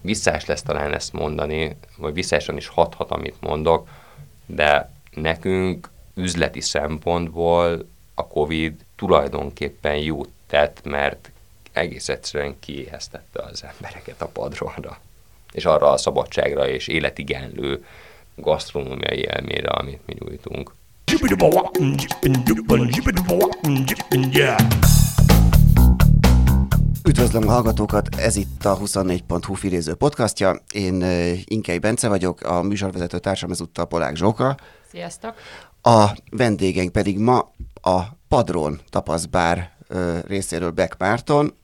visszás lesz talán ezt mondani, vagy visszásan is hathat, amit mondok, de nekünk üzleti szempontból a Covid tulajdonképpen jót tett, mert egész egyszerűen kiéheztette az embereket a padronra, és arra a szabadságra és életigenlő gasztronómiai élményre, amit mi nyújtunk. Üdvözlöm a hallgatókat, ez itt a 24.hu filéző podcastja. Én Inkei Bence vagyok, a műsorvezető társam ezúttal Polák Zsóka. Sziasztok! A vendégeink pedig ma a Padron tapaszbár részéről Beck Márton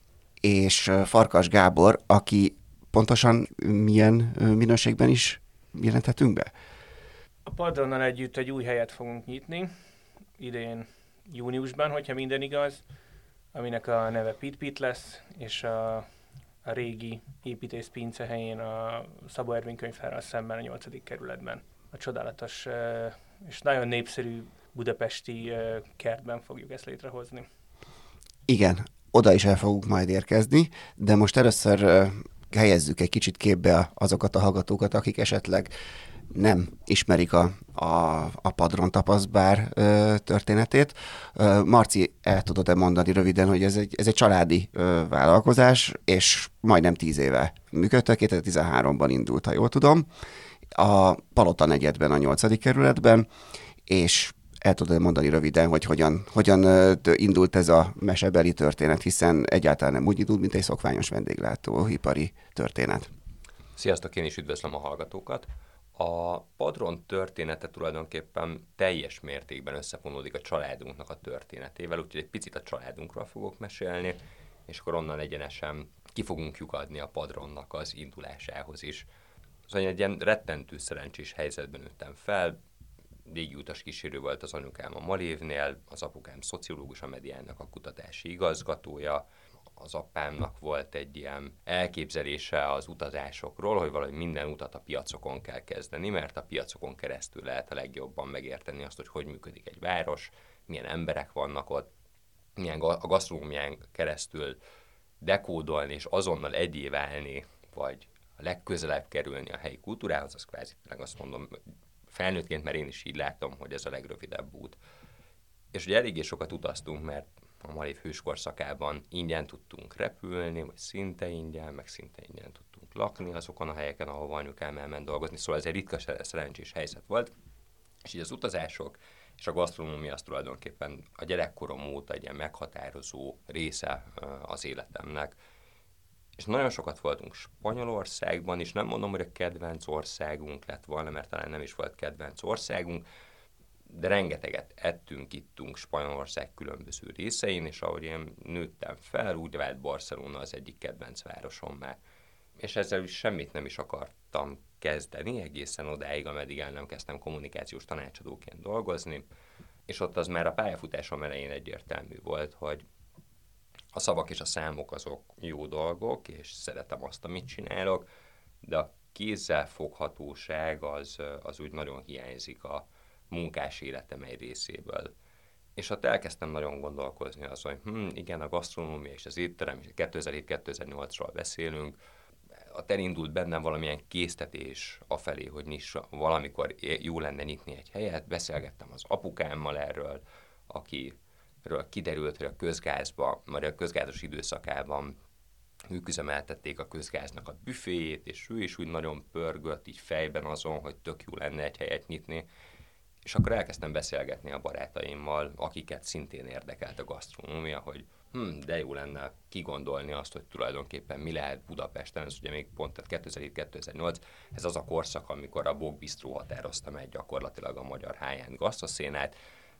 és Farkas Gábor, aki pontosan milyen minőségben is jelenthetünk be? A Padronnal együtt egy új helyet fogunk nyitni, idén júniusban, hogyha minden igaz, aminek a neve Pit Pit lesz, és a, a régi építészpince helyén a Szabó Ervin könyvtárral szemben a 8. kerületben. A csodálatos és nagyon népszerű budapesti kertben fogjuk ezt létrehozni. Igen, oda is el fogunk majd érkezni, de most először helyezzük egy kicsit képbe azokat a hallgatókat, akik esetleg nem ismerik a, a, a padron tapaszbár ö, történetét. Ö, Marci, el tudod-e mondani röviden, hogy ez egy, ez egy családi ö, vállalkozás, és majdnem tíz éve működtek, 2013-ban indult, ha jól tudom, a Palota negyedben, a nyolcadik kerületben, és el tudod mondani röviden, hogy hogyan, hogyan indult ez a mesebeli történet, hiszen egyáltalán nem úgy indult, mint egy szokványos vendéglátóipari történet. Sziasztok, én is üdvözlöm a hallgatókat. A padron története tulajdonképpen teljes mértékben összefonódik a családunknak a történetével, úgyhogy egy picit a családunkról fogok mesélni, és akkor onnan egyenesen ki fogunk lyukadni a padronnak az indulásához is. Szóval egy ilyen rettentő szerencsés helyzetben nőttem fel, utas kísérő volt az anyukám a Malévnél, az apukám szociológus a mediának a kutatási igazgatója, az apámnak volt egy ilyen elképzelése az utazásokról, hogy valahogy minden utat a piacokon kell kezdeni, mert a piacokon keresztül lehet a legjobban megérteni azt, hogy hogy működik egy város, milyen emberek vannak ott, milyen a gasztronómián keresztül dekódolni és azonnal egyé válni, vagy a legközelebb kerülni a helyi kultúrához, az kvázi azt mondom, felnőttként, mert én is így látom, hogy ez a legrövidebb út. És ugye eléggé sokat utaztunk, mert a Malév hőskorszakában ingyen tudtunk repülni, vagy szinte ingyen, meg szinte ingyen tudtunk lakni azokon a helyeken, ahol anyukám elment dolgozni, szóval ez egy ritka szerencsés helyzet volt. És így az utazások és a gasztronómia az tulajdonképpen a gyerekkorom óta egy ilyen meghatározó része az életemnek. És nagyon sokat voltunk Spanyolországban, és nem mondom, hogy a kedvenc országunk lett volna, mert talán nem is volt kedvenc országunk, de rengeteget ettünk, ittunk Spanyolország különböző részein, és ahogy én nőttem fel, úgy vált Barcelona az egyik kedvenc városom már. És ezzel is semmit nem is akartam kezdeni, egészen odáig, ameddig el nem kezdtem kommunikációs tanácsadóként dolgozni, és ott az már a pályafutásom elején egyértelmű volt, hogy a szavak és a számok azok jó dolgok, és szeretem azt, amit csinálok, de a kézzel foghatóság az, az úgy nagyon hiányzik a, munkás életem egy részéből. És ott elkezdtem nagyon gondolkozni azon, hogy hm, igen, a gasztronómia és az étterem, és 2007-2008-ról beszélünk, a elindult bennem valamilyen késztetés afelé, hogy nyis, valamikor jó lenne nyitni egy helyet. Beszélgettem az apukámmal erről, akiről kiderült, hogy a közgázba, majd a közgázos időszakában ők üzemeltették a közgáznak a büféjét, és ő is úgy nagyon pörgött így fejben azon, hogy tök jó lenne egy helyet nyitni, és akkor elkezdtem beszélgetni a barátaimmal, akiket szintén érdekelt a gasztronómia, hogy hm, de jó lenne kigondolni azt, hogy tulajdonképpen mi lehet Budapesten, ez ugye még pont 2007-2008, ez az a korszak, amikor a Bogbistró határozta meg gyakorlatilag a magyar háján gasztaszénát,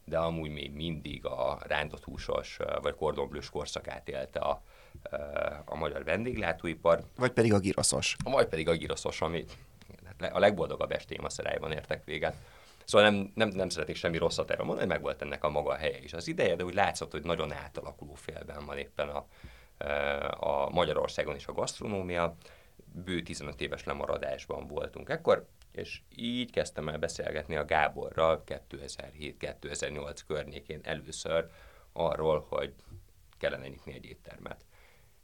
de amúgy még mindig a rántott húsos vagy kordonblős korszakát élte a, a magyar vendéglátóipar. Vagy pedig a giroszos. Vagy pedig a giroszos, ami hát a legboldogabb estém a szerájban értek véget. Szóval nem, nem, nem szeretnék semmi rosszat erről mondani, meg volt ennek a maga a helye is az ideje, de úgy látszott, hogy nagyon átalakuló félben van éppen a, a Magyarországon is a gasztronómia. Bő 15 éves lemaradásban voltunk ekkor, és így kezdtem el beszélgetni a Gáborral 2007-2008 környékén először arról, hogy kellene nyitni egy éttermet.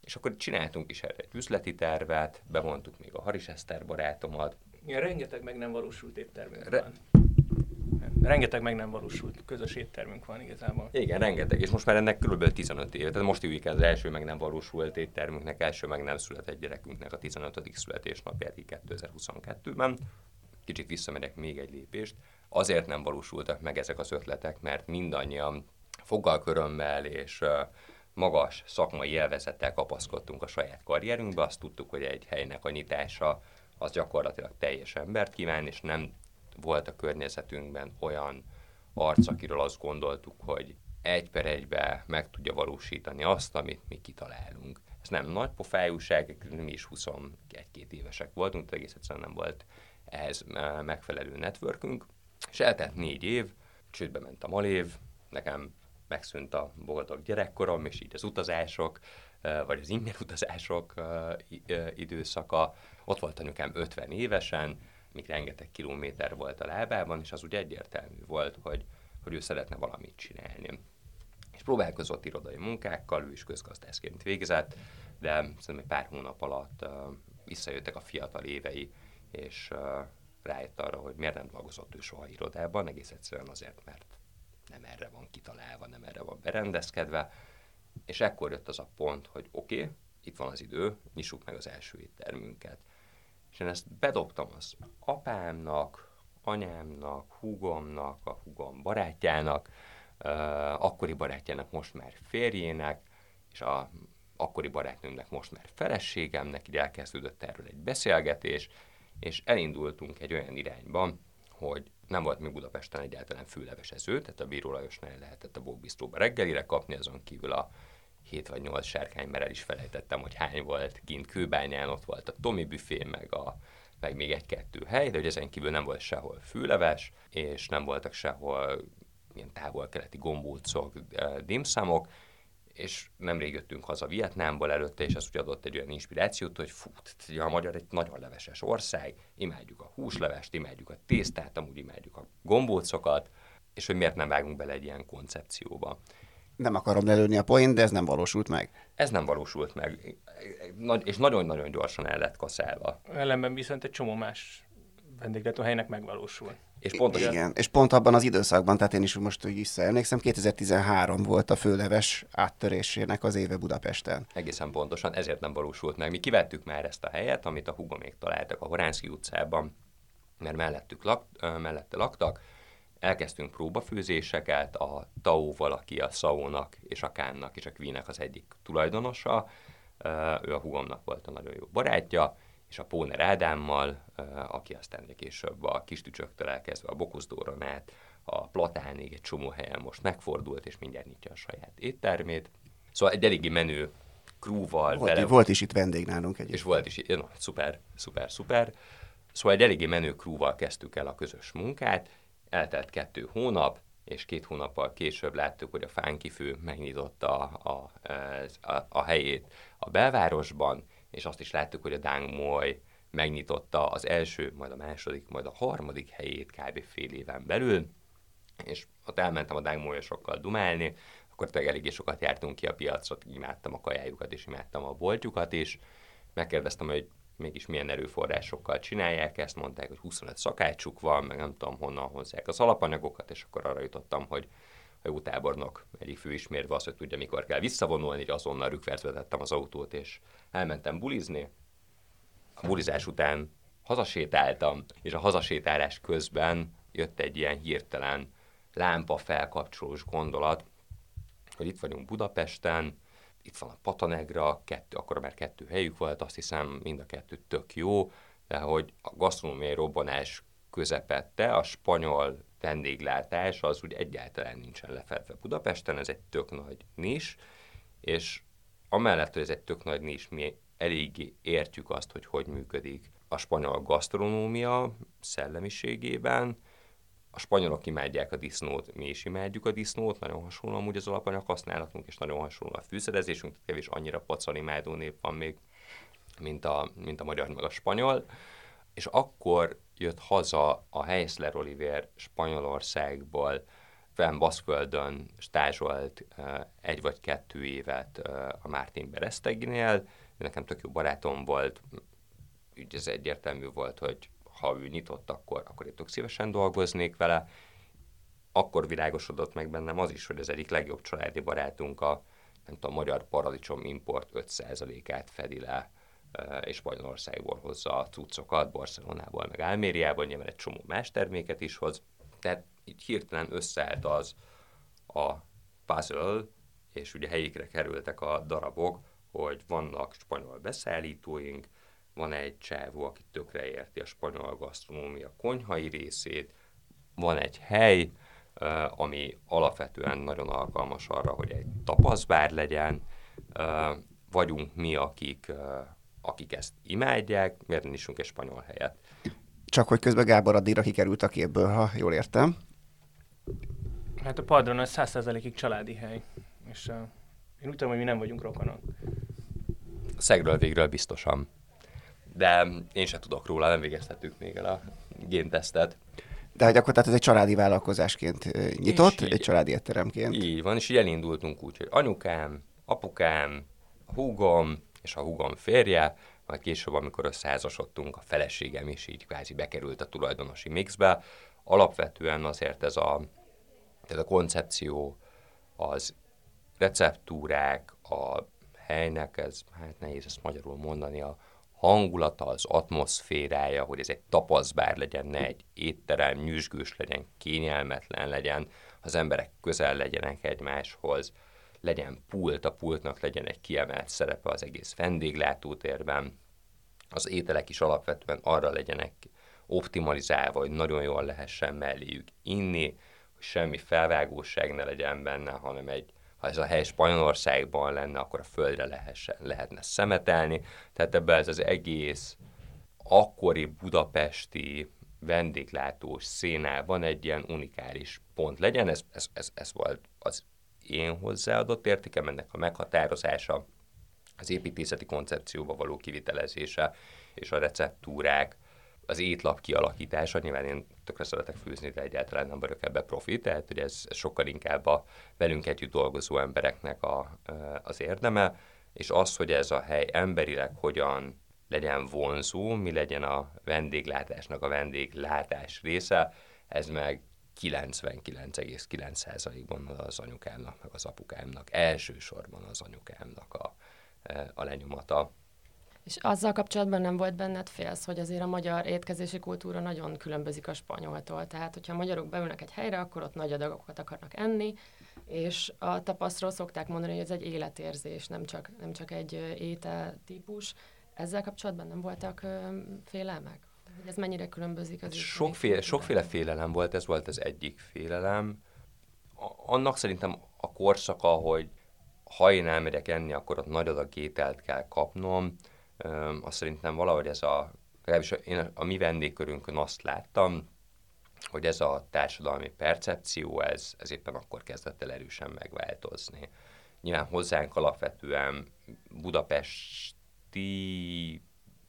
És akkor csináltunk is erre egy üzleti tervet, bevontuk még a Haris Eszter barátomat. Igen, rengeteg meg nem valósult éttermünk Re- van. Rengeteg meg nem valósult közös éttermünk van igazából. Igen, rengeteg, és most már ennek kb. 15 év. Tehát most üljük az első meg nem valósult éttermünknek, első meg nem született gyerekünknek a 15. születésnapját így 2022-ben. Kicsit visszamegyek még egy lépést. Azért nem valósultak meg ezek az ötletek, mert mindannyian foggal körömmel és magas szakmai élvezettel kapaszkodtunk a saját karrierünkbe. Azt tudtuk, hogy egy helynek a nyitása az gyakorlatilag teljes embert kíván, és nem volt a környezetünkben olyan arc, akiről azt gondoltuk, hogy egy per egybe meg tudja valósítani azt, amit mi kitalálunk. Ez nem nagy pofájúság, mi is 21-2 évesek voltunk, tehát egész egyszerűen nem volt ehhez eh, megfelelő networkünk. És eltelt négy év, csődbe ment a malév, nekem megszűnt a boldog gyerekkorom, és így az utazások, eh, vagy az inger utazások eh, időszaka. Ott volt anyukám 50 évesen, míg rengeteg kilométer volt a lábában, és az úgy egyértelmű volt, hogy, hogy ő szeretne valamit csinálni. És próbálkozott irodai munkákkal, ő is közgazdászként végzett, de szerintem egy pár hónap alatt uh, visszajöttek a fiatal évei, és uh, rájött arra, hogy miért nem dolgozott ő soha irodában, egész egyszerűen azért, mert nem erre van kitalálva, nem erre van berendezkedve, és ekkor jött az a pont, hogy oké, okay, itt van az idő, nyissuk meg az első éttermünket. És én ezt bedobtam az apámnak, anyámnak, húgomnak, a húgom barátjának, uh, akkori barátjának, most már férjének, és a akkori barátnőmnek, most már feleségemnek, így elkezdődött erről egy beszélgetés, és elindultunk egy olyan irányba, hogy nem volt még Budapesten egyáltalán főlevesező, tehát a Bíró Lajosnál lehetett a Bókbisztóba reggelire kapni, azon kívül a 7 vagy 8 sárkány, mert el is felejtettem, hogy hány volt kint Kőbányán, ott volt a Tomi büfé, meg, a, meg még egy-kettő hely, de hogy ezen kívül nem volt sehol főleves, és nem voltak sehol ilyen távol-keleti gombócok, eh, dimszamok, és nemrég jöttünk haza Vietnámból előtte, és az úgy adott egy olyan inspirációt, hogy fú, a magyar egy nagyon leveses ország, imádjuk a húslevest, imádjuk a tésztát, amúgy imádjuk a gombócokat, és hogy miért nem vágunk bele egy ilyen koncepcióba. Nem akarom lelőni a poént, de ez nem valósult meg. Ez nem valósult meg, Nagy- és nagyon-nagyon gyorsan el lett kaszálva. Ellenben viszont egy csomó más vendéglátóhelynek megvalósul. És pontosan, Igen, és pont abban az időszakban, tehát én is most úgy visszaemlékszem, 2013 volt a főleves áttörésének az éve Budapesten. Egészen pontosan, ezért nem valósult meg. Mi kivettük már ezt a helyet, amit a hugomék találtak a Horánszki utcában, mert mellettük lak, mellette laktak, elkezdtünk próbafőzéseket, a Tao-val, aki a Szaunak és a Kánnak és a Queennek az egyik tulajdonosa, ő a hugomnak volt a nagyon jó barátja, és a Póner Ádámmal, aki aztán később a kis tücsöktől elkezdve a Bokuszdóron át, a Platánig egy csomó helyen most megfordult, és mindjárt nyitja a saját éttermét. Szóval egy eléggé menő krúval Volt, volt is itt vendég nálunk egyébként. és volt is, no, szuper, szuper, szuper. Szóval egy eléggé menő krúval kezdtük el a közös munkát, eltelt kettő hónap, és két hónappal később láttuk, hogy a Fánkifő megnyitotta a, a, a, a helyét a belvárosban, és azt is láttuk, hogy a Dang Moy megnyitotta az első, majd a második, majd a harmadik helyét kb. fél éven belül, és ott elmentem a Dangmolyosokkal dumálni, akkor tényleg eléggé sokat jártunk ki a piacra, imádtam a kajájukat és imádtam a boltjukat is. Megkérdeztem, hogy mégis milyen erőforrásokkal csinálják ezt, mondták, hogy 25 szakácsuk van, meg nem tudom honnan hozzák az alapanyagokat, és akkor arra jutottam, hogy a jó tábornok egyik főismérve az, hogy tudja, mikor kell visszavonulni, így azonnal rükvert vetettem az autót, és elmentem bulizni. A bulizás után hazasétáltam, és a hazasétálás közben jött egy ilyen hirtelen lámpa felkapcsolós gondolat, hogy itt vagyunk Budapesten, itt van a Patanegra, kettő, akkor már kettő helyük volt, azt hiszem mind a kettő tök jó, de hogy a gasztronómiai robbanás közepette a spanyol vendéglátás az úgy egyáltalán nincsen lefedve Budapesten, ez egy tök nagy nis, és amellett, hogy ez egy tök nagy nis, mi eléggé értjük azt, hogy hogy működik a spanyol gasztronómia szellemiségében, a spanyolok imádják a disznót, mi is imádjuk a disznót, nagyon hasonló amúgy az alapanyag használatunk, és nagyon hasonló a fűszerezésünk, tehát kevés annyira pacal imádó nép van még, mint a, mint a magyar meg a spanyol. És akkor jött haza a Heisler Oliver Spanyolországból fenn Baszföldön stázsolt egy vagy kettő évet a Mártin Bereszteginél, nekem tök jó barátom volt, úgy ez egyértelmű volt, hogy ha ő nyitott, akkor, akkor én tök szívesen dolgoznék vele. Akkor világosodott meg bennem az is, hogy az egyik legjobb családi barátunk a, nem tudom, magyar paradicsom import 5%-át fedi le, és Spanyolországból hozza a cuccokat, Barcelonából, meg Almériából, nyilván egy csomó más terméket is hoz. Tehát így hirtelen összeállt az a puzzle, és ugye helyikre kerültek a darabok, hogy vannak spanyol beszállítóink, van egy csávó, aki tökre érti a spanyol gasztronómia konyhai részét, van egy hely, ami alapvetően nagyon alkalmas arra, hogy egy tapaszbár legyen, vagyunk mi, akik, akik ezt imádják, miért nem isunk egy spanyol helyet. Csak hogy közben Gábor addigra kikerült a képből, ha jól értem. Hát a Padron az 100%-ig családi hely, és uh, én úgy tudom, hogy mi nem vagyunk rokonok. Szegről végről biztosan. De én sem tudok róla, nem végeztettük még el a géntesztet. De hogy akkor tehát ez egy családi vállalkozásként nyitott, így, egy családi étteremként. Így van, és így elindultunk úgy, hogy anyukám, apukám, húgom és a húgom férje, majd később, amikor összeházasodtunk, a feleségem is így kvázi bekerült a tulajdonosi mixbe. Alapvetően azért ez a, ez a koncepció, az receptúrák, a helynek, ez hát nehéz ezt magyarul mondani, a hangulata, az atmoszférája, hogy ez egy tapaszbár legyen, ne egy étterem, nyüzsgős legyen, kényelmetlen legyen, az emberek közel legyenek egymáshoz, legyen pult, a pultnak legyen egy kiemelt szerepe az egész vendéglátótérben, az ételek is alapvetően arra legyenek optimalizálva, hogy nagyon jól lehessen melléjük inni, hogy semmi felvágóság ne legyen benne, hanem egy ha ez a hely Spanyolországban lenne, akkor a földre lehessen, lehetne szemetelni. Tehát ebben ez az egész akkori budapesti vendéglátós szénában egy ilyen unikális pont legyen. Ez, ez, ez, ez volt az én hozzáadott értékem, ennek a meghatározása, az építészeti koncepcióba való kivitelezése és a receptúrák, az étlap kialakítása, nyilván én tökre szeretek főzni, de egyáltalán nem vagyok ebbe profi, tehát hogy ez, ez sokkal inkább a velünk együtt dolgozó embereknek a, az érdeme, és az, hogy ez a hely emberileg hogyan legyen vonzó, mi legyen a vendéglátásnak a vendéglátás része, ez meg 99,9%-ban az anyukámnak, meg az apukámnak, elsősorban az anyukámnak a, a lenyomata. És azzal kapcsolatban nem volt benned félsz, hogy azért a magyar étkezési kultúra nagyon különbözik a spanyoltól. Tehát, hogyha a magyarok beülnek egy helyre, akkor ott nagy adagokat akarnak enni, és a tapasztról szokták mondani, hogy ez egy életérzés, nem csak, nem csak egy étel típus. Ezzel kapcsolatban nem voltak félelmek? Hogy ez mennyire különbözik az Sokféle, sokféle félelem volt, ez volt az egyik félelem. Annak szerintem a korszaka, hogy ha én elmegyek enni, akkor ott nagy adag ételt kell kapnom, azt szerintem valahogy ez a, legalábbis én a mi vendégkörünkön azt láttam, hogy ez a társadalmi percepció, ez, ez éppen akkor kezdett el erősen megváltozni. Nyilván hozzánk alapvetően budapesti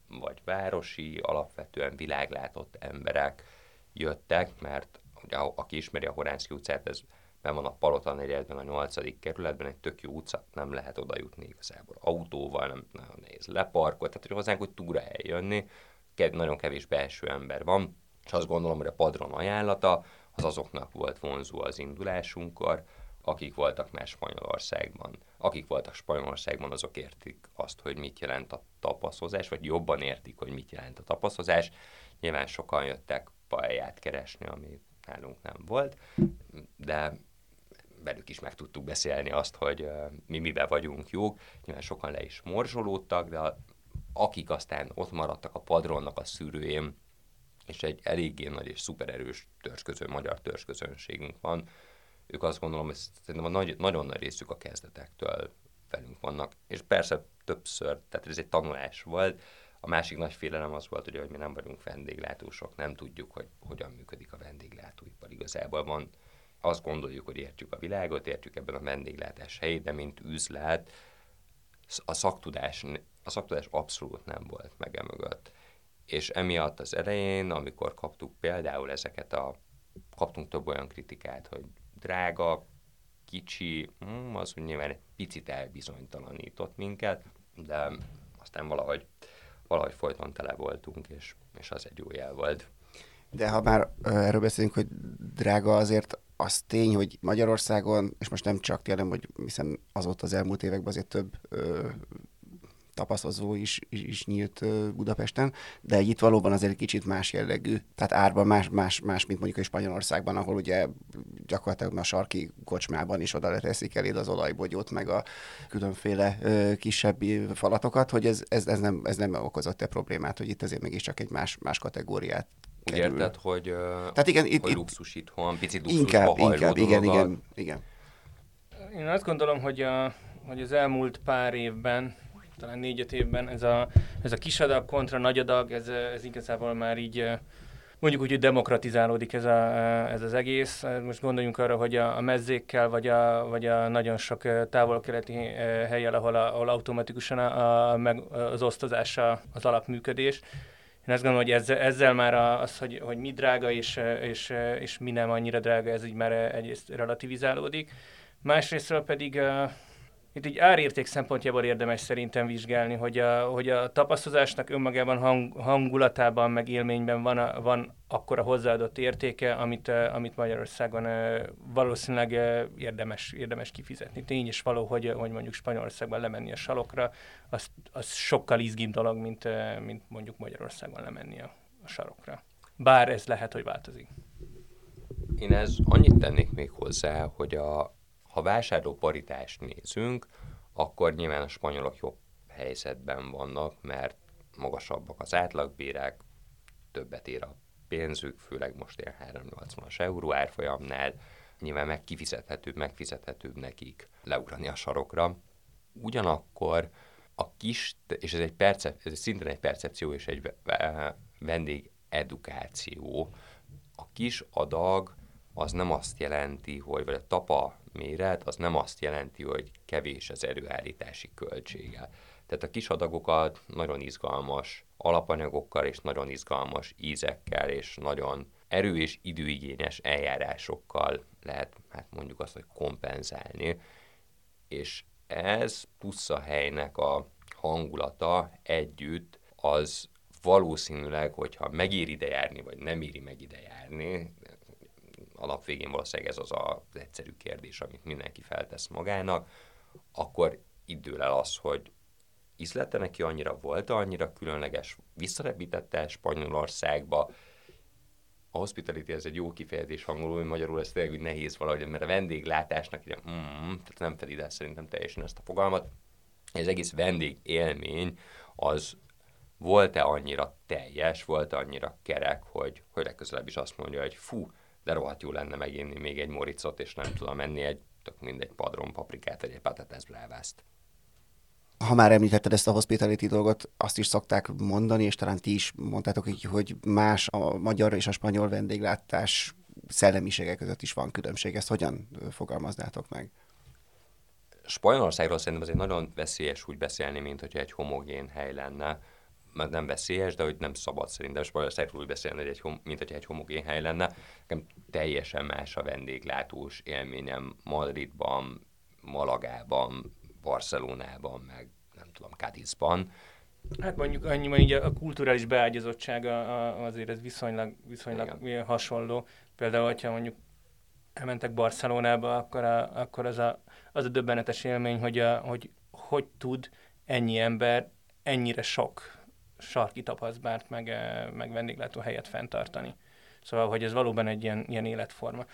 vagy városi, alapvetően világlátott emberek jöttek, mert ugye, aki ismeri a Horánszki utcát, ez ben van a Palota negyedben, a 8. kerületben, egy tök jó utca, nem lehet oda jutni igazából. Autóval nem nagyon nehéz leparkol, tehát hogy hozzánk, hogy túra eljönni, nagyon kevés belső ember van, és azt gondolom, hogy a padron ajánlata az azoknak volt vonzó az indulásunkkor, akik voltak már Spanyolországban. Akik voltak Spanyolországban, azok értik azt, hogy mit jelent a tapaszozás, vagy jobban értik, hogy mit jelent a tapaszozás. Nyilván sokan jöttek pályát keresni, ami nálunk nem volt, de velük is meg tudtuk beszélni azt, hogy mi miben vagyunk jók. Nyilván sokan le is morzsolódtak, de akik aztán ott maradtak a padronnak a szűrőjén, és egy eléggé nagy és szupererős törzsközön, magyar törzsközönségünk van, ők azt gondolom, hogy szerintem a nagy, nagyon nagy részük a kezdetektől velünk vannak. És persze többször, tehát ez egy tanulás volt. A másik nagy félelem az volt, hogy, hogy mi nem vagyunk vendéglátósok, nem tudjuk, hogy hogyan működik a vendéglátóipar. Igazából van azt gondoljuk, hogy értjük a világot, értjük ebben a vendéglátás helyét, de mint üzlet, a szaktudás, a szaktudás abszolút nem volt meg emögött. És emiatt az elején, amikor kaptuk például ezeket a, kaptunk több olyan kritikát, hogy drága, kicsi, hm, az úgy nyilván egy picit elbizonytalanított minket, de aztán valahogy, valahogy folyton tele voltunk, és, és az egy jó jel volt. De ha már erről beszélünk, hogy drága azért az tény, hogy Magyarországon, és most nem csak tényleg, hogy hiszen azóta az elmúlt években azért több ö, tapasztaló is, is, is nyílt Budapesten, de itt valóban azért kicsit más jellegű, tehát árban más, más, más mint mondjuk a Spanyolországban, ahol ugye gyakorlatilag a sarki kocsmában is oda leteszik eléd az olajbogyót, meg a különféle ö, kisebb falatokat, hogy ez, ez, ez, nem, ez nem okozott te problémát, hogy itt azért mégiscsak egy más, más kategóriát úgy érted, hogy, Tehát igen, itt, hogy itt, luxus itthon, picit inkább, inkább, igen, igen, igen. Én azt gondolom, hogy, a, hogy az elmúlt pár évben talán négy-öt évben ez a, ez a kisadag kontra nagyadag, ez, ez igazából már így mondjuk úgy, hogy demokratizálódik ez, a, ez az egész. Most gondoljunk arra, hogy a, a mezzékkel, vagy a, vagy a nagyon sok távol-keleti helyen, ahol, a, ahol automatikusan a, a, meg az osztozása az alapműködés. Én azt gondolom, hogy ezzel, ezzel már az, hogy, hogy mi drága és, és, és mi nem annyira drága, ez így már egyrészt relativizálódik. Másrésztről pedig itt egy árérték szempontjából érdemes szerintem vizsgálni, hogy a, hogy a tapasztalásnak önmagában hang, hangulatában, meg élményben van, a, van akkora hozzáadott értéke, amit, amit Magyarországon valószínűleg érdemes, érdemes kifizetni. Tény is való, hogy, hogy mondjuk Spanyolországban lemenni a salokra, az, az sokkal izgibb dolog, mint, mint mondjuk Magyarországon lemenni a, a sarokra. Bár ez lehet, hogy változik. Én ez annyit tennék még hozzá, hogy a, ha vásárló paritást nézünk, akkor nyilván a spanyolok jobb helyzetben vannak, mert magasabbak az átlagbérek, többet ér a pénzük, főleg most ilyen 380-as euró árfolyamnál, nyilván meg kifizethetőbb, megfizethetőbb nekik leugrani a sarokra. Ugyanakkor a kis, és ez egy, percep, ez szintén egy percepció és egy vendég edukáció, a kis adag az nem azt jelenti, hogy vagy a tapa méret, az nem azt jelenti, hogy kevés az erőállítási költsége. Tehát a kis adagokat nagyon izgalmas alapanyagokkal és nagyon izgalmas ízekkel és nagyon erő és időigényes eljárásokkal lehet, hát mondjuk azt, hogy kompenzálni. És ez plusz a helynek a hangulata együtt az valószínűleg, hogyha megéri ide járni, vagy nem éri meg ide járni, alapvégén valószínűleg ez az az egyszerű kérdés, amit mindenki feltesz magának, akkor idő el az, hogy ízlette neki annyira, volt annyira különleges, visszarepítette Spanyolországba, a hospitality ez egy jó kifejezés angolul, hogy magyarul ez tényleg nehéz valahogy, mert a vendéglátásnak ide, mm, tehát nem fedi el szerintem teljesen ezt a fogalmat. Ez egész vendég élmény az volt-e annyira teljes, volt-e annyira kerek, hogy, hogy legközelebb is azt mondja, hogy fú, de rohadt jó lenne meginni még egy moricot, és nem tudom menni egy tök mindegy padron paprikát, vagy egy patates brávászt. Ha már említetted ezt a hospitality dolgot, azt is szokták mondani, és talán ti is mondtátok így, hogy más a magyar és a spanyol vendéglátás szellemisége között is van különbség. Ezt hogyan fogalmaznátok meg? Spanyolországról szerintem azért nagyon veszélyes úgy beszélni, mint hogy egy homogén hely lenne mert nem veszélyes, de hogy nem szabad szerintem Spanyolországról úgy beszélni, hogy egy, mint hogy egy homogén hely lenne. Nekem teljesen más a vendéglátós élményem Madridban, Malagában, Barcelonában, meg nem tudom, Cadizban. Hát mondjuk annyi, hogy a kulturális beágyazottsága azért ez viszonylag, viszonylag Igen. hasonló. Például, hogyha mondjuk elmentek Barcelonába, akkor, a, akkor az, a, az a döbbenetes élmény, hogy, a, hogy hogy tud ennyi ember ennyire sok sarki tapaszbárt, meg, eh, meg vendéglátó helyet fenntartani. Szóval, hogy ez valóban egy ilyen, ilyen életforma.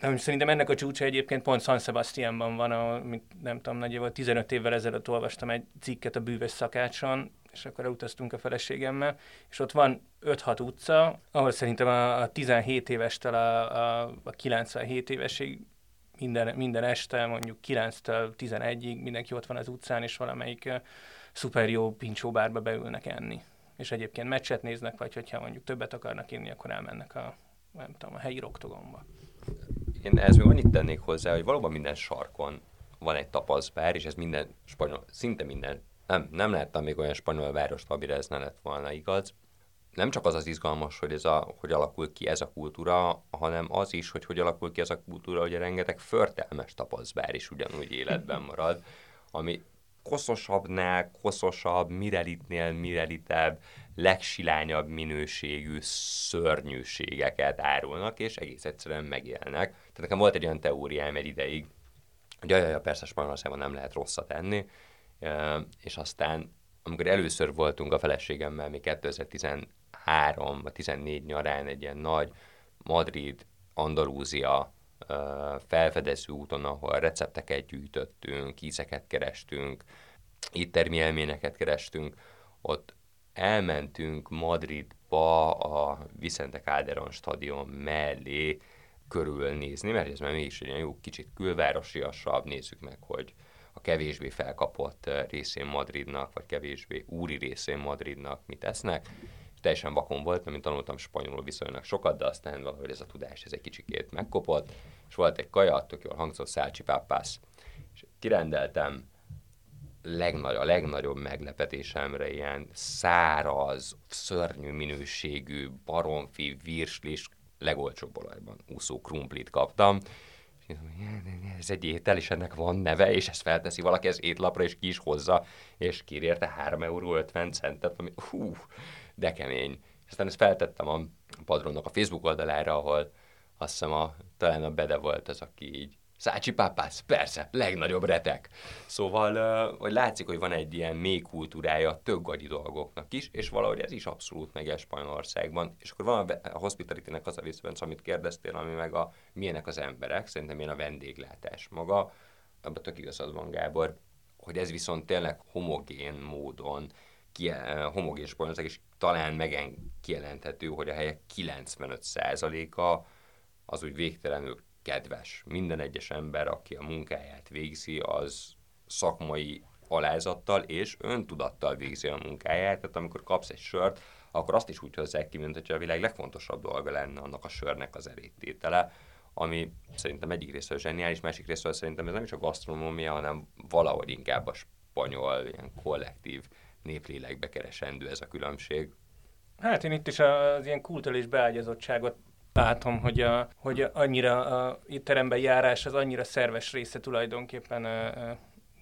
De szerintem ennek a csúcsa egyébként pont San Sebastianban van, ahol, mint nem tudom, nagyjából 15 évvel ezelőtt olvastam egy cikket a bűvös szakácson, és akkor elutaztunk a feleségemmel, és ott van 5-6 utca, ahol szerintem a, a 17 évestől a, a, a 97 évesig minden, minden este, mondjuk 9-től 11-ig mindenki ott van az utcán, és valamelyik eh, szuper jó pincsóbárba beülnek enni. És egyébként meccset néznek, vagy hogyha mondjuk többet akarnak inni, akkor elmennek a, nem tudom, a helyi roktogomba. Én ehhez még annyit tennék hozzá, hogy valóban minden sarkon van egy tapaszbár, és ez minden spanyol, szinte minden, nem, nem láttam még olyan spanyol várost, amire ez ne lett volna igaz, nem csak az az izgalmas, hogy, ez a, hogy alakul ki ez a kultúra, hanem az is, hogy hogy alakul ki ez a kultúra, hogy a rengeteg förtelmes tapaszbár is ugyanúgy életben marad, ami koszosabbnál koszosabb, mirelitnél mirelitebb, legsilányabb minőségű szörnyűségeket árulnak, és egész egyszerűen megélnek. Tehát nekem volt egy olyan teóriám egy ideig, hogy jaj, persze Spanyolországban nem lehet rosszat enni, és aztán amikor először voltunk a feleségemmel, mi 2013 vagy 14 nyarán egy ilyen nagy Madrid, Andalúzia felfedező úton, ahol recepteket gyűjtöttünk, ízeket kerestünk, éttermi élményeket kerestünk, ott elmentünk Madridba a Vicente Calderón stadion mellé körülnézni, mert ez már mégis egy jó kicsit külvárosiasabb, nézzük meg, hogy a kevésbé felkapott részén Madridnak, vagy kevésbé úri részén Madridnak mit esznek. És teljesen vakon volt, mert tanultam spanyolul viszonylag sokat, de aztán valahogy ez a tudás ez egy kicsikét megkopott, és volt egy kaja, tök jól hangzott szálcsi pápász. És kirendeltem legnagy, a legnagyobb meglepetésemre ilyen száraz, szörnyű minőségű baromfi, virslis, legolcsóbb olajban úszó krumplit kaptam, ez egy étel, és ennek van neve, és ezt felteszi valaki az étlapra, és ki is hozza, és kér érte 3 euró 50 centet, ami hú, de kemény. Aztán ezt feltettem a padronnak a Facebook oldalára, ahol azt hiszem a, talán a Bede volt az, aki így Szácsi pápász, persze, legnagyobb retek. Szóval, hogy látszik, hogy van egy ilyen mély kultúrája a több dolgoknak is, és valahogy ez is abszolút meg Spanyolországban. És akkor van a, hospitality az a részben, amit kérdeztél, ami meg a milyenek az emberek, szerintem milyen a vendéglátás maga. Abban tök igazad van, Gábor, hogy ez viszont tényleg homogén módon homogén Spanyolország, és talán megen kijelenthető, hogy a helyek 95%-a az úgy végtelenül kedves. Minden egyes ember, aki a munkáját végzi, az szakmai alázattal és öntudattal végzi a munkáját. Tehát amikor kapsz egy sört, akkor azt is úgy hozzák ki, mint a világ legfontosabb dolga lenne annak a sörnek az elététele, ami szerintem egyik részről zseniális, másik részről szerintem ez nem is a gasztronómia, hanem valahogy inkább a spanyol, ilyen kollektív néplélekbe keresendő ez a különbség. Hát én itt is az ilyen kultúrás beágyazottságot látom, hogy, a, hogy annyira a teremben járás az annyira szerves része tulajdonképpen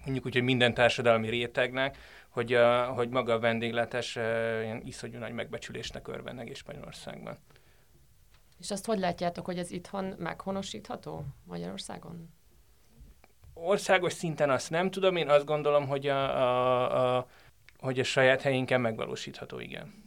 mondjuk úgy, hogy minden társadalmi rétegnek, hogy, a, hogy maga a vendéglátás ilyen iszonyú nagy megbecsülésnek örvend egész Spanyolországban. És azt hogy látjátok, hogy ez itthon meghonosítható Magyarországon? Országos szinten azt nem tudom, én azt gondolom, hogy a, a, a, hogy a saját helyénken megvalósítható, igen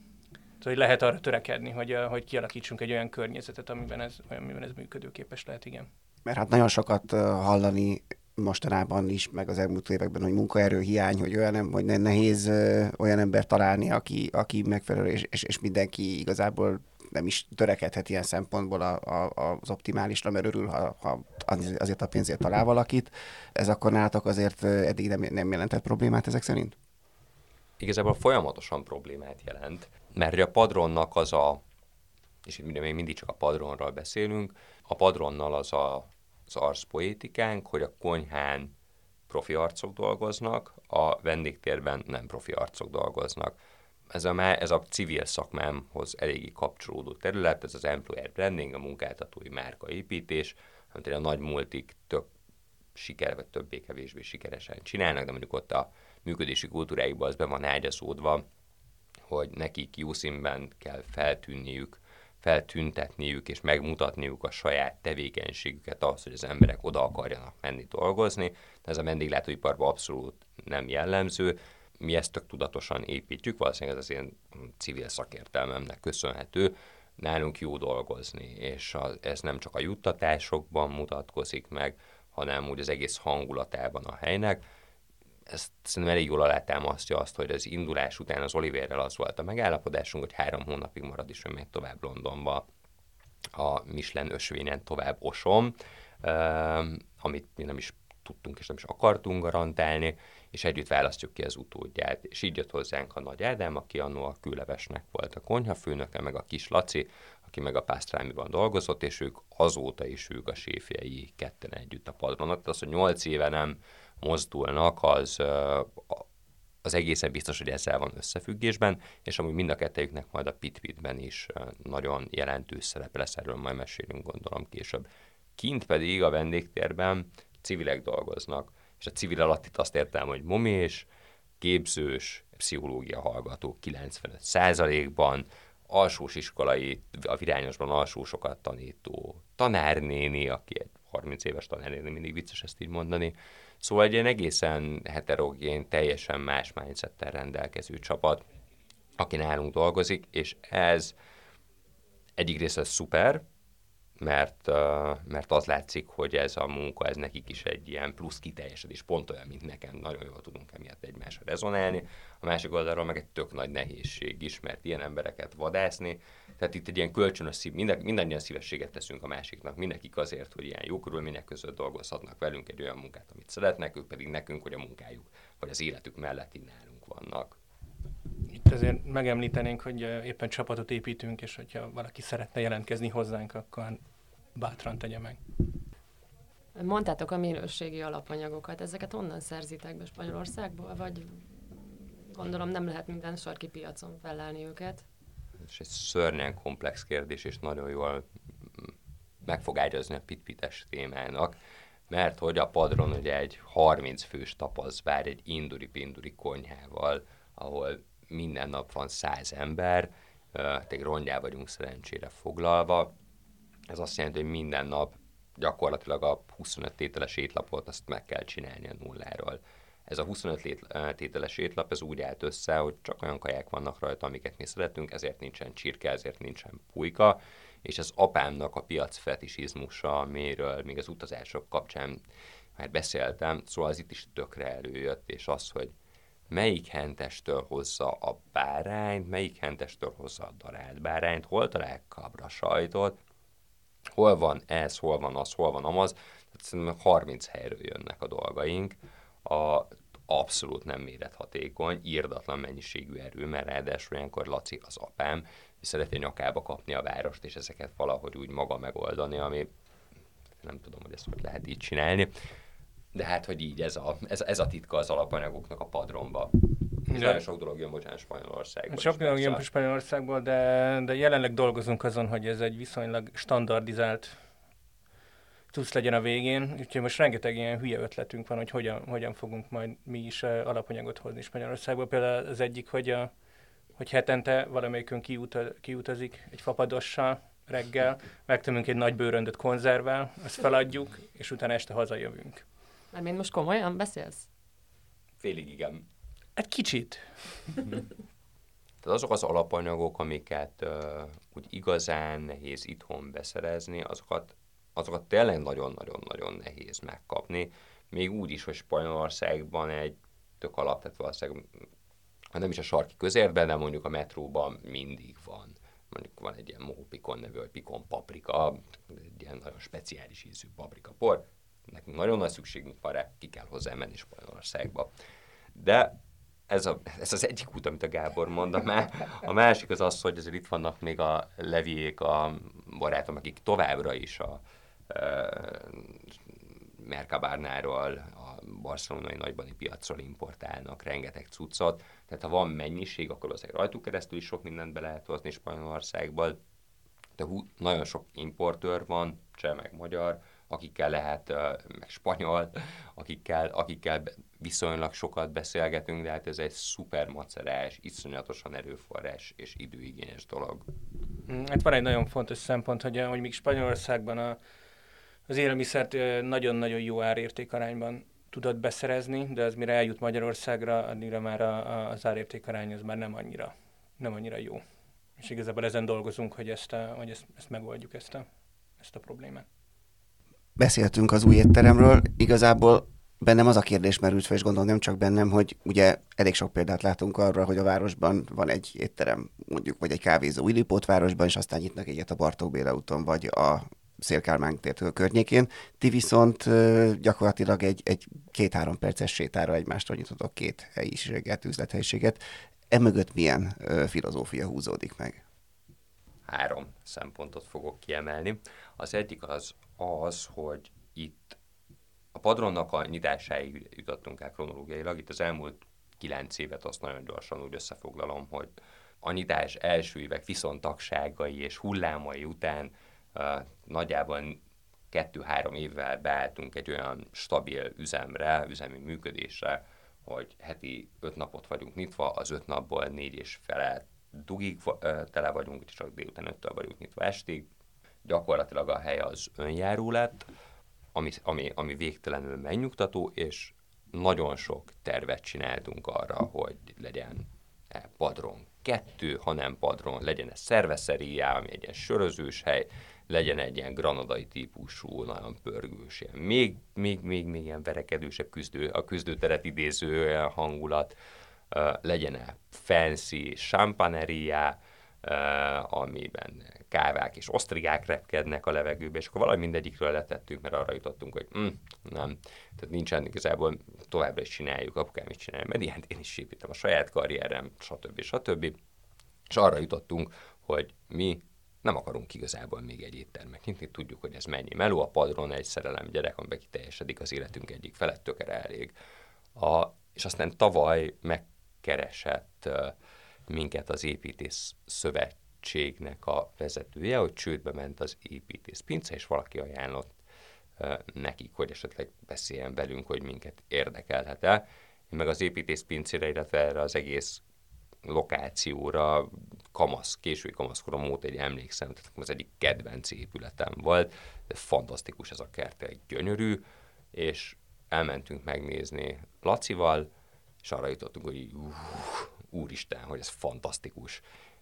hogy lehet arra törekedni, hogy, hogy kialakítsunk egy olyan környezetet, amiben ez, amiben ez működőképes lehet, igen. Mert hát nagyon sokat hallani mostanában is, meg az elmúlt években, hogy munkaerő hiány, hogy olyan, hogy nehéz olyan ember találni, aki, aki megfelelő, és, és, és mindenki igazából nem is törekedhet ilyen szempontból a, a, az optimálisra, mert örül, ha, ha azért a pénzért talál valakit. Ez akkor nálatok azért eddig nem, nem jelentett problémát ezek szerint? Igazából folyamatosan problémát jelent mert a padronnak az a, és itt még mindig csak a padronról beszélünk, a padronnal az a, az arcpoétikánk, hogy a konyhán profi arcok dolgoznak, a vendégtérben nem profi arcok dolgoznak. Ez a, ez a civil szakmámhoz eléggé kapcsolódó terület, ez az employer branding, a munkáltatói márkaépítés, amit a nagy multik tök siker, vagy többé-kevésbé sikeresen csinálnak, de mondjuk ott a működési kultúráikban az be van ágyazódva, hogy nekik jó színben kell feltűnniük, feltüntetniük és megmutatniuk a saját tevékenységüket, az, hogy az emberek oda akarjanak menni dolgozni. De ez a vendéglátóiparban abszolút nem jellemző. Mi ezt tök tudatosan építjük, valószínűleg ez az én civil szakértelmemnek köszönhető, nálunk jó dolgozni, és az, ez nem csak a juttatásokban mutatkozik meg, hanem úgy az egész hangulatában a helynek ezt szerintem elég jól alátámasztja azt, hogy az indulás után az Oliverrel az volt a megállapodásunk, hogy három hónapig marad, és ő megy tovább Londonba a Michelin ösvényen tovább osom, amit mi nem is tudtunk és nem is akartunk garantálni, és együtt választjuk ki az utódját. És így jött hozzánk a Nagy Ádám, aki annó a kőlevesnek volt a konyhafőnöke, meg a kis Laci, aki meg a pásztrámiban dolgozott, és ők azóta is ők a séfjei ketten együtt a padron. Tehát az, hogy nyolc éve nem mozdulnak, az, az egészen biztos, hogy ezzel van összefüggésben, és amúgy mind a kettőjüknek majd a Pitpitben is nagyon jelentős szerepe lesz, erről majd mesélünk gondolom később. Kint pedig a vendégtérben civilek dolgoznak, és a civil alatt itt azt értem, hogy momés, képzős, pszichológia hallgató 95%-ban, alsós iskolai, a virányosban alsósokat tanító tanárnéni, aki egy 30 éves tanárnéni, mindig vicces ezt így mondani. Szóval egy ilyen egészen heterogén, teljesen más mindsettel rendelkező csapat, aki nálunk dolgozik, és ez egyik része szuper, mert, mert az látszik, hogy ez a munka, ez nekik is egy ilyen plusz kiteljesedés, pont olyan, mint nekem, nagyon jól tudunk emiatt egymásra rezonálni. A másik oldalról meg egy tök nagy nehézség is, mert ilyen embereket vadászni, tehát itt egy ilyen kölcsönös szív, minden, mindannyian szívességet teszünk a másiknak, mindenkik azért, hogy ilyen jó körülmények között dolgozhatnak velünk egy olyan munkát, amit szeretnek, ők pedig nekünk, hogy a munkájuk, vagy az életük mellett így nálunk vannak. Itt azért megemlítenénk, hogy éppen csapatot építünk, és hogyha valaki szeretne jelentkezni hozzánk, akkor bátran tegye meg. Mondtátok a minőségi alapanyagokat, ezeket honnan szerzitek be Spanyolországból, vagy gondolom nem lehet minden sarki piacon felelni őket? Ez egy szörnyen komplex kérdés, és nagyon jól meg fog ágyazni a pitpites témának, mert hogy a padron ugye egy 30 fős tapaz vár egy induri-pinduri konyhával, ahol minden nap van száz ember, egy rongyá vagyunk szerencsére foglalva. Ez azt jelenti, hogy minden nap gyakorlatilag a 25 tételes étlapot azt meg kell csinálni a nulláról. Ez a 25 tételes étlap, ez úgy állt össze, hogy csak olyan kaják vannak rajta, amiket mi szeretünk, ezért nincsen csirke, ezért nincsen pulyka, és az apámnak a piac fetisizmusa, amiről még az utazások kapcsán már beszéltem, szóval az itt is tökre előjött, és az, hogy melyik hentestől hozza a bárányt, melyik hentestől hozza a darált bárányt, hol talál kabra sajtot, hol van ez, hol van az, hol van amaz. Tehát 30 helyről jönnek a dolgaink. A, abszolút nem mérethatékony, írdatlan mennyiségű erő, mert ráadásul olyankor Laci az apám, és szereti nyakába kapni a várost, és ezeket valahogy úgy maga megoldani, ami nem tudom, hogy ezt hogy lehet így csinálni de hát, hogy így ez a, ez, ez a titka az alapanyagoknak a padromba. És nagyon sok dolog jön, bocsánat, Spanyolországból. Sok dolog jön Spanyolországból, de, de jelenleg dolgozunk azon, hogy ez egy viszonylag standardizált tudsz legyen a végén, úgyhogy most rengeteg ilyen hülye ötletünk van, hogy hogyan, hogyan fogunk majd mi is alapanyagot hozni Spanyolországból. Például az egyik, hogy, a, hogy hetente valamelyikünk kiuta, kiutazik egy fapadossal reggel, megtömünk egy nagy bőröndöt konzervvel, azt feladjuk, és utána este hazajövünk. Mármint most komolyan beszélsz? Félig igen. Egy kicsit. Tehát azok az alapanyagok, amiket uh, úgy igazán nehéz itthon beszerezni, azokat, azokat tényleg nagyon-nagyon-nagyon nehéz megkapni. Még úgy is, hogy Spanyolországban egy tök alap, tehát valószínűleg nem is a sarki közérben, de mondjuk a metróban mindig van. Mondjuk van egy ilyen mohopikon nevű, vagy pikon paprika, egy ilyen nagyon speciális ízű paprika por, nekünk nagyon nagy szükségünk van rá, ki kell hozzá menni Spanyolországba. De ez, a, ez az egyik út, amit a Gábor mond, a, a másik az az, hogy azért itt vannak még a leviék, a barátom, akik továbbra is a Mercabárnáról, a barcelonai nagybani piacról importálnak rengeteg cuccot, tehát ha van mennyiség, akkor azért rajtuk keresztül is sok mindent be lehet hozni Spanyolországból, de hú, nagyon sok importőr van, cseh meg magyar, akikkel lehet, meg spanyol, akikkel, akikkel viszonylag sokat beszélgetünk, de hát ez egy szuper macerás, iszonyatosan erőforrás és időigényes dolog. Hát van egy nagyon fontos szempont, hogy, hogy még Spanyolországban a, az élelmiszert nagyon-nagyon jó árértékarányban tudod beszerezni, de az mire eljut Magyarországra, addigra már a, a, az árértékarány az már nem annyira, nem annyira jó. És igazából ezen dolgozunk, hogy ezt, a, hogy ezt, ezt megoldjuk, ezt a, ezt a problémát beszéltünk az új étteremről, igazából bennem az a kérdés merült fel, és gondolom nem csak bennem, hogy ugye elég sok példát látunk arra, hogy a városban van egy étterem, mondjuk, vagy egy kávézó Illipót városban, és aztán nyitnak egyet a Bartók Béla úton, vagy a Szélkálmán tértől környékén. Ti viszont gyakorlatilag egy, egy két-három perces sétára egymástól nyitotok két helyiséget, üzlethelyiséget. Emögött milyen filozófia húzódik meg? Három szempontot fogok kiemelni. Az egyik az az, hogy itt a padronnak a nyitásáig jutottunk el kronológiailag. Itt az elmúlt kilenc évet azt nagyon gyorsan úgy összefoglalom, hogy a nyitás első évek viszontagságai és hullámai után nagyjából kettő-három évvel beálltunk egy olyan stabil üzemre, üzemi működésre, hogy heti öt napot vagyunk nyitva, az öt napból négy és fele dugig tele vagyunk, és csak délután öttől vagyunk nyitva estig. Gyakorlatilag a hely az önjáró lett, ami, ami, ami végtelenül megnyugtató, és nagyon sok tervet csináltunk arra, hogy legyen padron kettő, hanem padron legyen ez szerveszeríjá, ami egy ilyen sörözős hely, legyen egy ilyen granadai típusú, nagyon pörgős, ilyen még, még, még, még ilyen verekedősebb küzdő, a küzdőteret idéző hangulat, uh, legyen-e fancy champagneria, uh, amiben kávák és osztrigák repkednek a levegőbe, és akkor valami mindegyikről letettünk, mert arra jutottunk, hogy mm, nem, tehát nincsen igazából továbbra is csináljuk, apukám is csinálja, mert ilyen én is építem a saját karrierem, stb. stb. És arra jutottunk, hogy mi nem akarunk igazából még egy éttermet nyitni, tudjuk, hogy ez mennyi meló, a padron egy szerelem gyerek, amiben kiteljesedik az életünk egyik felett, tökere elég. A, és aztán tavaly megkeresett minket az építész szövetségnek a vezetője, hogy csődbe ment az építész pince, és valaki ajánlott nekik, hogy esetleg beszéljen velünk, hogy minket érdekelhet-e. Én meg az építész pincére, illetve erre az egész lokációra kamasz, késői kamaszkorom óta egy emlékszem, tehát az egyik kedvenc épületem volt, de fantasztikus ez a kert, egy gyönyörű, és elmentünk megnézni Lacival, és arra jutottunk, hogy uh, úristen, hogy ez fantasztikus.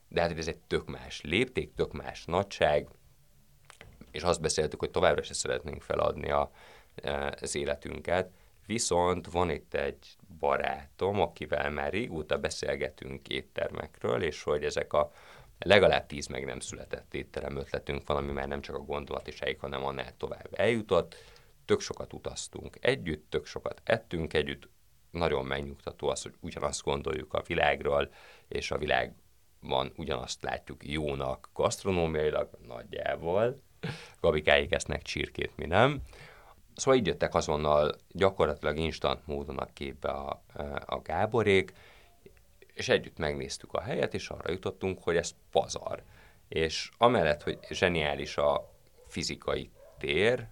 De hát ez egy tök más lépték, tök más nagyság, és azt beszéltük, hogy továbbra se szeretnénk feladni a, e, az életünket, Viszont van itt egy barátom, akivel már régóta beszélgetünk éttermekről, és hogy ezek a legalább tíz meg nem született étterem ötletünk van, ami már nem csak a gondolatisáig, hanem annál tovább eljutott. Tök sokat utaztunk együtt, tök sokat ettünk együtt, nagyon megnyugtató az, hogy ugyanazt gondoljuk a világról, és a világban ugyanazt látjuk jónak gasztronómiailag nagyjából. Gabikáik esznek csirkét, mi nem. Szóval így jöttek azonnal gyakorlatilag instant módon a képbe a, a Gáborék, és együtt megnéztük a helyet, és arra jutottunk, hogy ez pazar. És amellett, hogy zseniális a fizikai tér,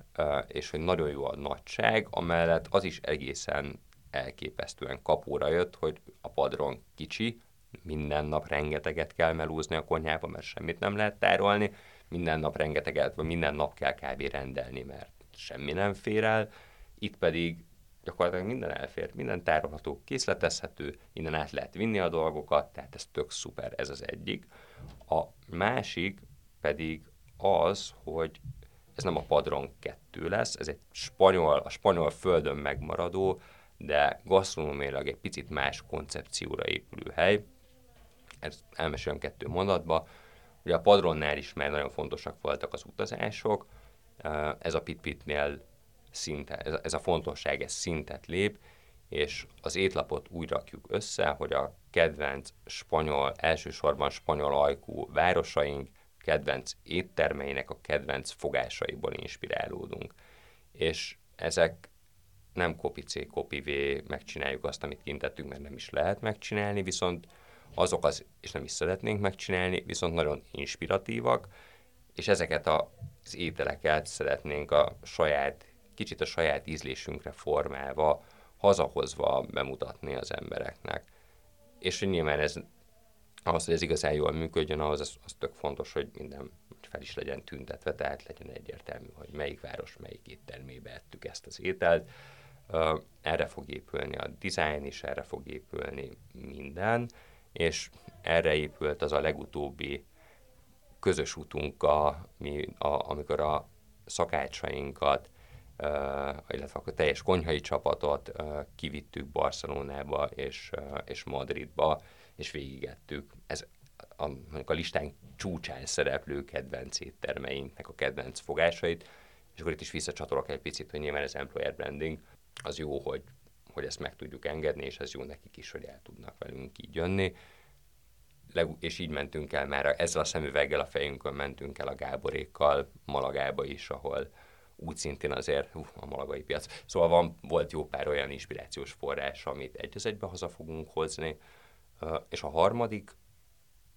és hogy nagyon jó a nagyság, amellett az is egészen elképesztően kapóra jött, hogy a padron kicsi, minden nap rengeteget kell melúzni a konyhába, mert semmit nem lehet tárolni, minden nap rengeteget, vagy minden nap kell kb. rendelni, mert semmi nem fér el, itt pedig gyakorlatilag minden elfér, minden tárolható, készletezhető, innen át lehet vinni a dolgokat, tehát ez tök szuper, ez az egyik. A másik pedig az, hogy ez nem a Padron 2 lesz, ez egy spanyol, a spanyol földön megmaradó, de gasztronómiailag egy picit más koncepcióra épülő hely. Ez elmesélem kettő mondatba. Ugye a Padronnál is már nagyon fontosak voltak az utazások, ez a pit-pitnél szinte, ez, ez a fontosság, ez szintet lép, és az étlapot úgy rakjuk össze, hogy a kedvenc spanyol, elsősorban spanyol ajkú városaink, kedvenc éttermeinek a kedvenc fogásaiból inspirálódunk. És ezek nem kopi C, kopi V, megcsináljuk azt, amit kintettünk, mert nem is lehet megcsinálni, viszont azok az, és nem is szeretnénk megcsinálni, viszont nagyon inspiratívak, és ezeket az ételeket szeretnénk a saját, kicsit a saját ízlésünkre formálva, hazahozva bemutatni az embereknek. És nyilván ez, ahhoz, hogy ez igazán jól működjön, ahhoz az, az tök fontos, hogy minden fel is legyen tüntetve, tehát legyen egyértelmű, hogy melyik város, melyik éttermébe ettük ezt az ételt. Erre fog épülni a design is, erre fog épülni minden, és erre épült az a legutóbbi közös utunk, a, mi, a, amikor a szakácsainkat, uh, illetve a teljes konyhai csapatot uh, kivittük Barcelonába és, uh, és Madridba, és végigettük. Ez a, mondjuk a listán csúcsán szereplő kedvenc éttermeinknek a kedvenc fogásait, és akkor itt is visszacsatolok egy picit, hogy nyilván ez employer branding, az jó, hogy, hogy ezt meg tudjuk engedni, és ez jó nekik is, hogy el tudnak velünk így jönni és így mentünk el már ezzel a szemüveggel a fejünkön mentünk el a Gáborékkal Malagába is, ahol úgy szintén azért uh, a malagai piac. Szóval van, volt jó pár olyan inspirációs forrás, amit egy az egybe haza fogunk hozni, és a harmadik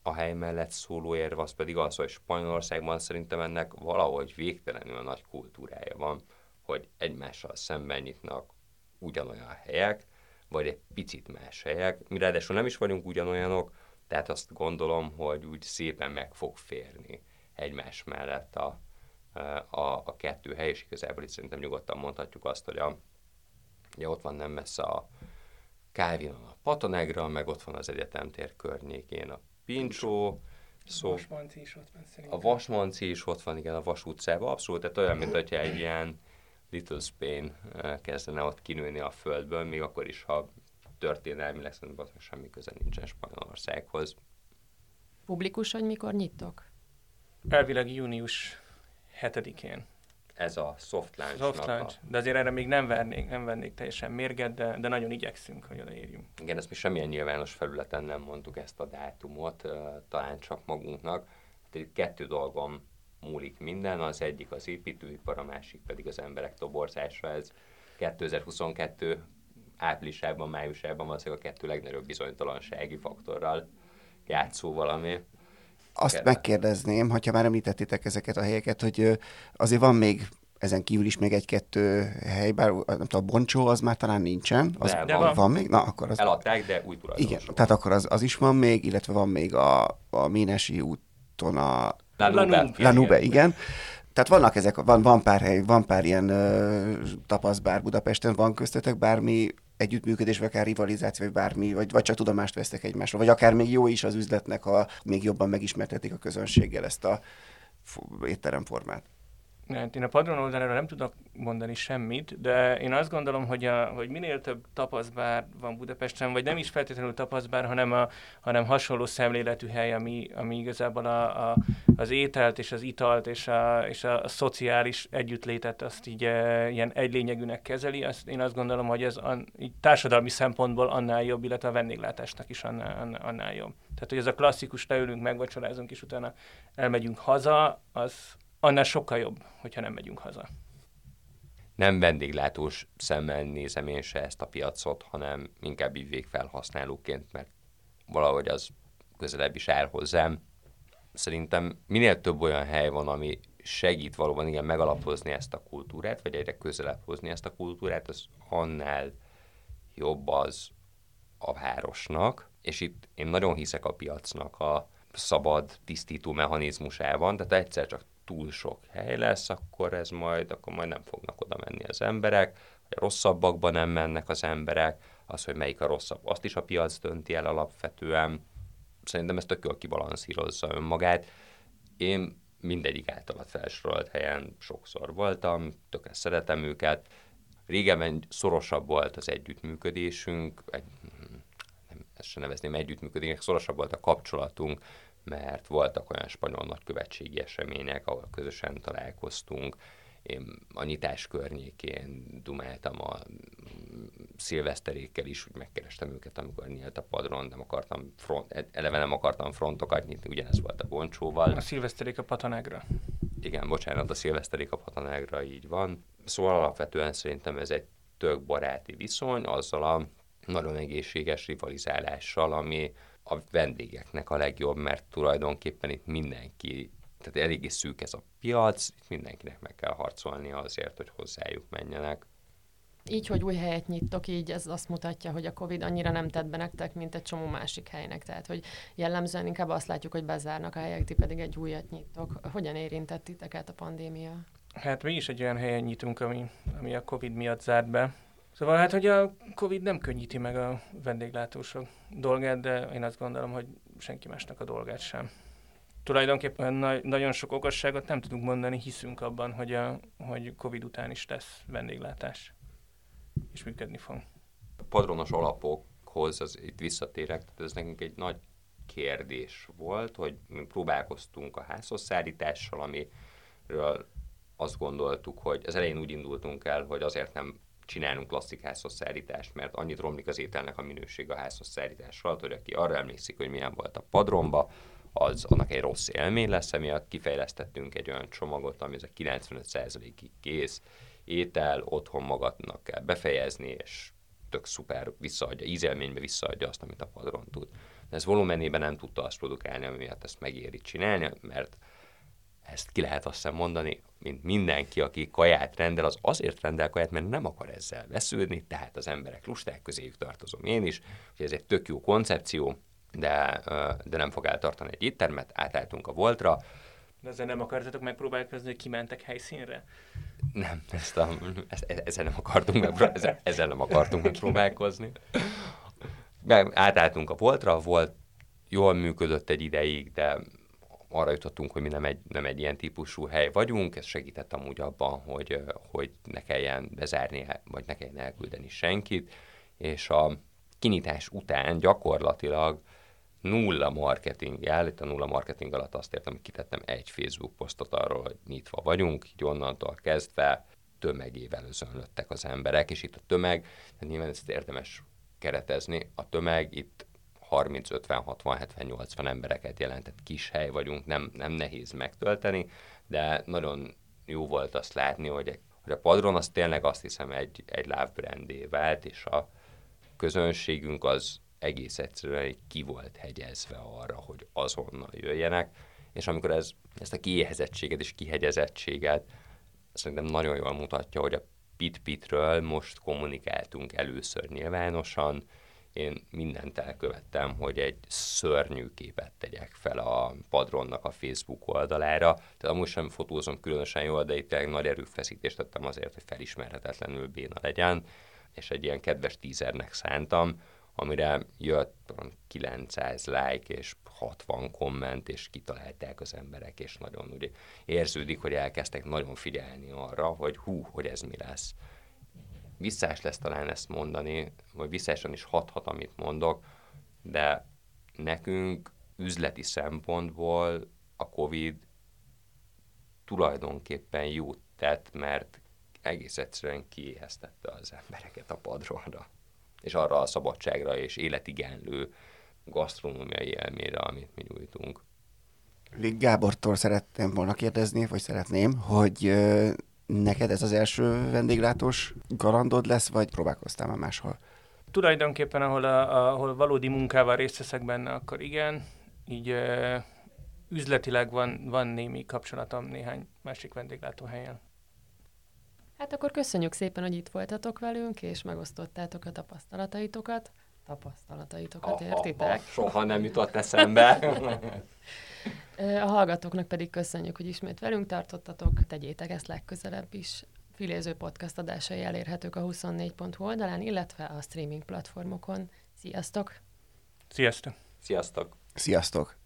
a hely mellett szóló érv az pedig az, hogy Spanyolországban szerintem ennek valahogy végtelenül nagy kultúrája van, hogy egymással szemben nyitnak ugyanolyan helyek, vagy egy picit más helyek. Mi ráadásul nem is vagyunk ugyanolyanok, tehát azt gondolom, hogy úgy szépen meg fog férni egymás mellett a, a, a kettő hely, és igazából itt szerintem nyugodtan mondhatjuk azt, hogy a, ugye ott van nem messze a Kávinon a Patanegra, meg ott van az egyetemtér környékén a Pincsó, Szó, a Vasmanci is ott van szerintem. A Vasmanci is ott van, igen, a Vas utcában. Abszolút, tehát olyan, mint hogyha egy ilyen Little Spain eh, kezdene ott kinőni a földből, még akkor is, ha történelmileg szerintem semmi köze nincsen Spanyolországhoz. Publikus, hogy mikor nyitok? Elvileg június 7-én. Ez a soft launch. Soft launch. A... De azért erre még nem vernék, nem vennék teljesen mérget, de, de nagyon igyekszünk, hogy odaérjünk. Igen, ezt mi semmilyen nyilvános felületen nem mondtuk ezt a dátumot, talán csak magunknak. Hát itt kettő dolgom múlik minden, az egyik az építőipar, a másik pedig az emberek toborzása. Ez 2022 áprilisában, májusában valószínűleg a kettő legnagyobb bizonytalansági faktorral játszó valami. Azt Kérdez. megkérdezném, hogyha már említettétek ezeket a helyeket, hogy azért van még ezen kívül is még egy-kettő hely, bár nem tudom, a Boncsó az már talán nincsen. Az de, van, van. van még? Na, akkor az... Eladták, de új Igen, tehát akkor az, az is van még, illetve van még a, a Ménesi úton a Lanube. Lanube, igen. Tehát vannak ezek, van, van pár hely, van pár ilyen uh, tapaszbár Budapesten, van köztetek bármi együttműködés, vagy akár rivalizáció, vagy bármi, vagy, vagy csak tudomást vesztek egymásról, vagy akár még jó is az üzletnek, ha még jobban megismertetik a közönséggel ezt a étteremformát. Hát én a padron oldalára nem tudok mondani semmit, de én azt gondolom, hogy, a, hogy minél több tapaszbár van Budapesten, vagy nem is feltétlenül tapaszbár, hanem, a, hanem hasonló szemléletű hely, ami, ami igazából a, a, az ételt és az italt és a, és a, szociális együttlétet azt így e, ilyen egylényegűnek kezeli. Azt, én azt gondolom, hogy ez an, így társadalmi szempontból annál jobb, illetve a vendéglátásnak is annál, annál jobb. Tehát, hogy ez a klasszikus leülünk, megvacsorázunk, és utána elmegyünk haza, az, annál sokkal jobb, hogyha nem megyünk haza. Nem vendéglátós szemmel nézem én se ezt a piacot, hanem inkább így végfelhasználóként, mert valahogy az közelebb is áll hozzám. Szerintem minél több olyan hely van, ami segít valóban igen megalapozni ezt a kultúrát, vagy egyre közelebb hozni ezt a kultúrát, az annál jobb az a városnak, és itt én nagyon hiszek a piacnak a szabad tisztító mechanizmusában, tehát egyszer csak túl sok hely lesz, akkor ez majd, akkor majd nem fognak oda menni az emberek, vagy a rosszabbakban nem mennek az emberek, az, hogy melyik a rosszabb, azt is a piac dönti el alapvetően. Szerintem ez tök jól kibalanszírozza önmagát. Én mindegyik általat felsorolt helyen sokszor voltam, tökre szeretem őket. Régebben szorosabb volt az együttműködésünk, egy, nem, ezt sem nevezném együttműködésnek, szorosabb volt a kapcsolatunk mert voltak olyan spanyol nagykövetségi események, ahol közösen találkoztunk. Én a nyitás környékén dumáltam a szilveszterékkel is, úgy megkerestem őket, amikor nyílt a padron, nem akartam front, eleve nem akartam frontokat nyitni, ugyanez volt a boncsóval. A szilveszterék a patanágra. Igen, bocsánat, a szilveszterék a patanágra így van. Szóval alapvetően szerintem ez egy tök baráti viszony, azzal a nagyon egészséges rivalizálással, ami, a vendégeknek a legjobb, mert tulajdonképpen itt mindenki, tehát eléggé szűk ez a piac, itt mindenkinek meg kell harcolnia azért, hogy hozzájuk menjenek. Így, hogy új helyet nyittok, így ez azt mutatja, hogy a Covid annyira nem tett be nektek, mint egy csomó másik helynek. Tehát, hogy jellemzően inkább azt látjuk, hogy bezárnak a helyek, ti pedig egy újat nyittok. Hogyan érintett titeket a pandémia? Hát mi is egy olyan helyen nyitunk, ami, ami a Covid miatt zárt be. Szóval hát, hogy a Covid nem könnyíti meg a vendéglátósok dolgát, de én azt gondolom, hogy senki másnak a dolgát sem. Tulajdonképpen na- nagyon sok okosságot nem tudunk mondani, hiszünk abban, hogy, a, hogy Covid után is lesz vendéglátás, és működni fog. A padronos alapokhoz az, itt visszatérek, tehát ez nekünk egy nagy kérdés volt, hogy mi próbálkoztunk a házhoz szállítással, amiről azt gondoltuk, hogy az elején úgy indultunk el, hogy azért nem csinálunk klasszik házhoz mert annyit romlik az ételnek a minőség a házhoz szállítás alatt, hogy aki arra emlékszik, hogy milyen volt a padromba, az annak egy rossz élmény lesz, emiatt kifejlesztettünk egy olyan csomagot, ami ez a 95%-ig kész, étel, otthon magadnak kell befejezni, és tök szuper visszaadja, ízelménybe visszaadja azt, amit a padron tud. De ez volumenében nem tudta azt produkálni, ami miatt ezt megéri csinálni, mert ezt ki lehet azt hiszem mondani, mint mindenki, aki kaját rendel, az azért rendel kaját, mert nem akar ezzel vesződni, tehát az emberek lusták közéjük tartozom én is, hogy ez egy tök jó koncepció, de, de nem fog eltartani egy éttermet, átálltunk a Voltra. De ezzel nem akartatok megpróbálkozni, hogy kimentek helyszínre? Nem, ezt a, ezzel nem akartunk meg, ezzel, ezzel nem akartunk megpróbálkozni. Átálltunk a Voltra, volt jól működött egy ideig, de arra jutottunk, hogy mi nem egy, nem egy ilyen típusú hely vagyunk, ez segített amúgy abban, hogy, hogy ne kelljen bezárni, vagy ne kelljen elküldeni senkit, és a kinyitás után gyakorlatilag nulla marketinggel, itt a nulla marketing alatt azt értem, hogy kitettem egy Facebook posztot arról, hogy nyitva vagyunk, így onnantól kezdve tömegével özönlöttek az emberek, és itt a tömeg, tehát nyilván ezt érdemes keretezni, a tömeg itt 30, 50, 60, 70, 80 embereket jelentett. Kis hely vagyunk, nem, nem nehéz megtölteni, de nagyon jó volt azt látni, hogy, hogy a padron az tényleg azt hiszem egy, egy love brandé vált, és a közönségünk az egész egyszerűen ki volt hegyezve arra, hogy azonnal jöjjenek, és amikor ez, ezt a kiéhezettséget és kihegyezettséget szerintem nagyon jól mutatja, hogy a Pit-Pitről most kommunikáltunk először nyilvánosan, én mindent elkövettem, hogy egy szörnyű képet tegyek fel a padronnak a Facebook oldalára. Tehát amúgy sem fotózom különösen jól, de itt nagy erőfeszítést tettem azért, hogy felismerhetetlenül béna legyen, és egy ilyen kedves tízernek szántam, amire jött 900 like és 60 komment, és kitalálták az emberek, és nagyon ugye érződik, hogy elkezdtek nagyon figyelni arra, hogy hú, hogy ez mi lesz. Visszás lesz talán ezt mondani, vagy visszásan is hathat, amit mondok, de nekünk üzleti szempontból a Covid tulajdonképpen jót tett, mert egész egyszerűen kiéheztette az embereket a padronra és arra a szabadságra és életigenlő gasztronómiai élményre, amit mi nyújtunk. Gábortól szerettem volna kérdezni, vagy szeretném, hogy neked ez az első vendéglátós galandod lesz, vagy próbálkoztál már máshol? Tulajdonképpen, ahol, a, ahol valódi munkával részt veszek benne, akkor igen. Így ö, üzletileg van, van némi kapcsolatom néhány másik vendéglátóhelyen. Hát akkor köszönjük szépen, hogy itt voltatok velünk, és megosztottátok a tapasztalataitokat. Tapasztalataitokat, értitek? Soha nem jutott eszembe. A hallgatóknak pedig köszönjük, hogy ismét velünk tartottatok. Tegyétek ezt legközelebb is. Filéző podcast adásai elérhetők a 24.hu oldalán, illetve a streaming platformokon. Sziasztok! Sziasztok! Sziasztok! Sziasztok!